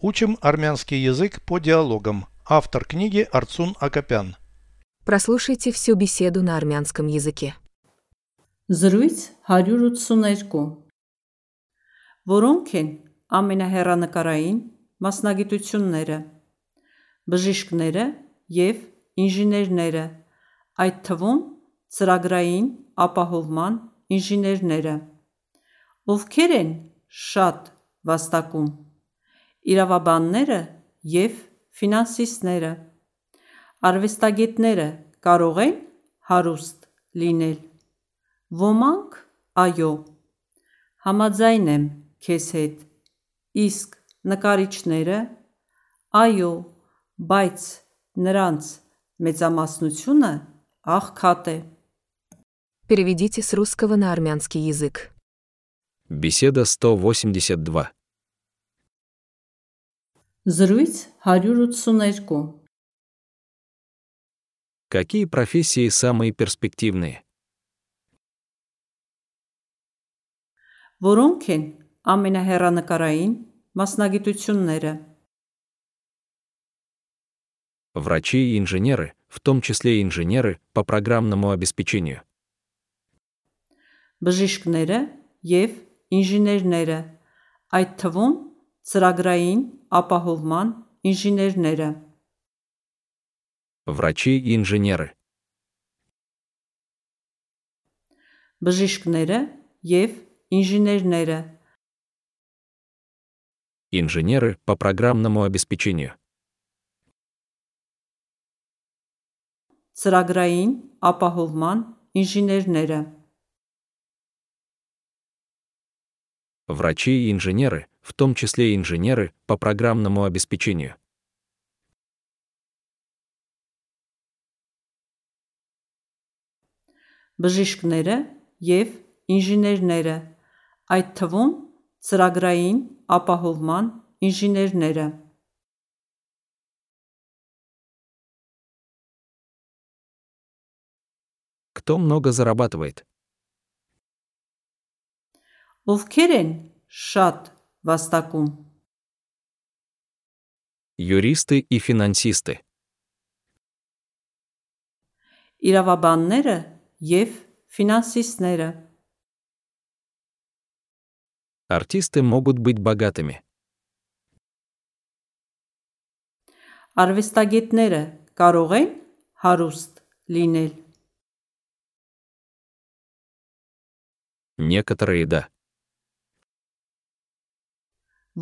Учим армянский язык по диалогам. Автор книги Арцун Акопян. Прослушайте всю беседу на армянском языке. Զրույց 182 Որոնք են ամենահեռանկարային մասնագիտությունները բժիշկները եւ ինժեներները այդ թվում ծրագրային ապահովման ինժեներները ովքեր են շատ վաստակում իրավաբանները եւ ֆինանսիստները արվեստագետները կարող են հարուստ լինել Ոմանք այո Համաձայն եմ քեզ հետ Իսկ նկարիչները այո բայց նրանց մեծամասնությունը աղքատ է Переведите с русского на армянский язык. Беседа 182. Զրույց 182 Какие профессии самые перспективные? Որոնք են ամենահեռանկարային մասնագիտությունները Врачи и инженеры, в том числе инженеры по программному обеспечению. բժիշկները եւ ինժեներները այդ թվում ծրագրային ապահովման ինժեներները Врачи и инженеры. բժիշկները եւ ինժեներները Инженеры по программному обеспечению. ծրագրային ապահովման ինժեներները Врачи и инженеры, в том числе инженеры по программному обеспечению. բժիշկները եւ ինժեներները այդ թվում ծրագրային ապահովման ինժեներները Кто много зарабатывает? ովքեր են շատ վաստակում Юристы и финансисты. իրավաբանները եւ ֆինանսիստները Артисты могут быть богатыми. արվեստագետները կարող են հարուստ լինել Некоторые да.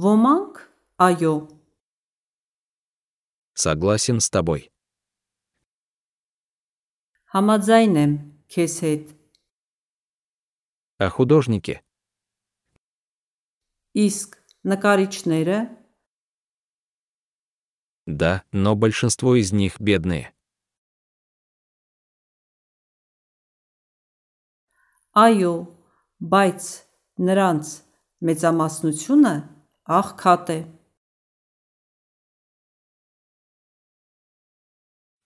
ոմանք այո Согласен с тобой. համաձայն եմ քեզ հետ А художники? իսկ նկարիչները Да, но большинство из них бедные. այո բայց նրանց մեծամասնությունը Ах, Кате.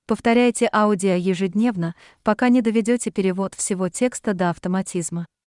Повторяйте аудио ежедневно, пока не доведете перевод всего текста до автоматизма.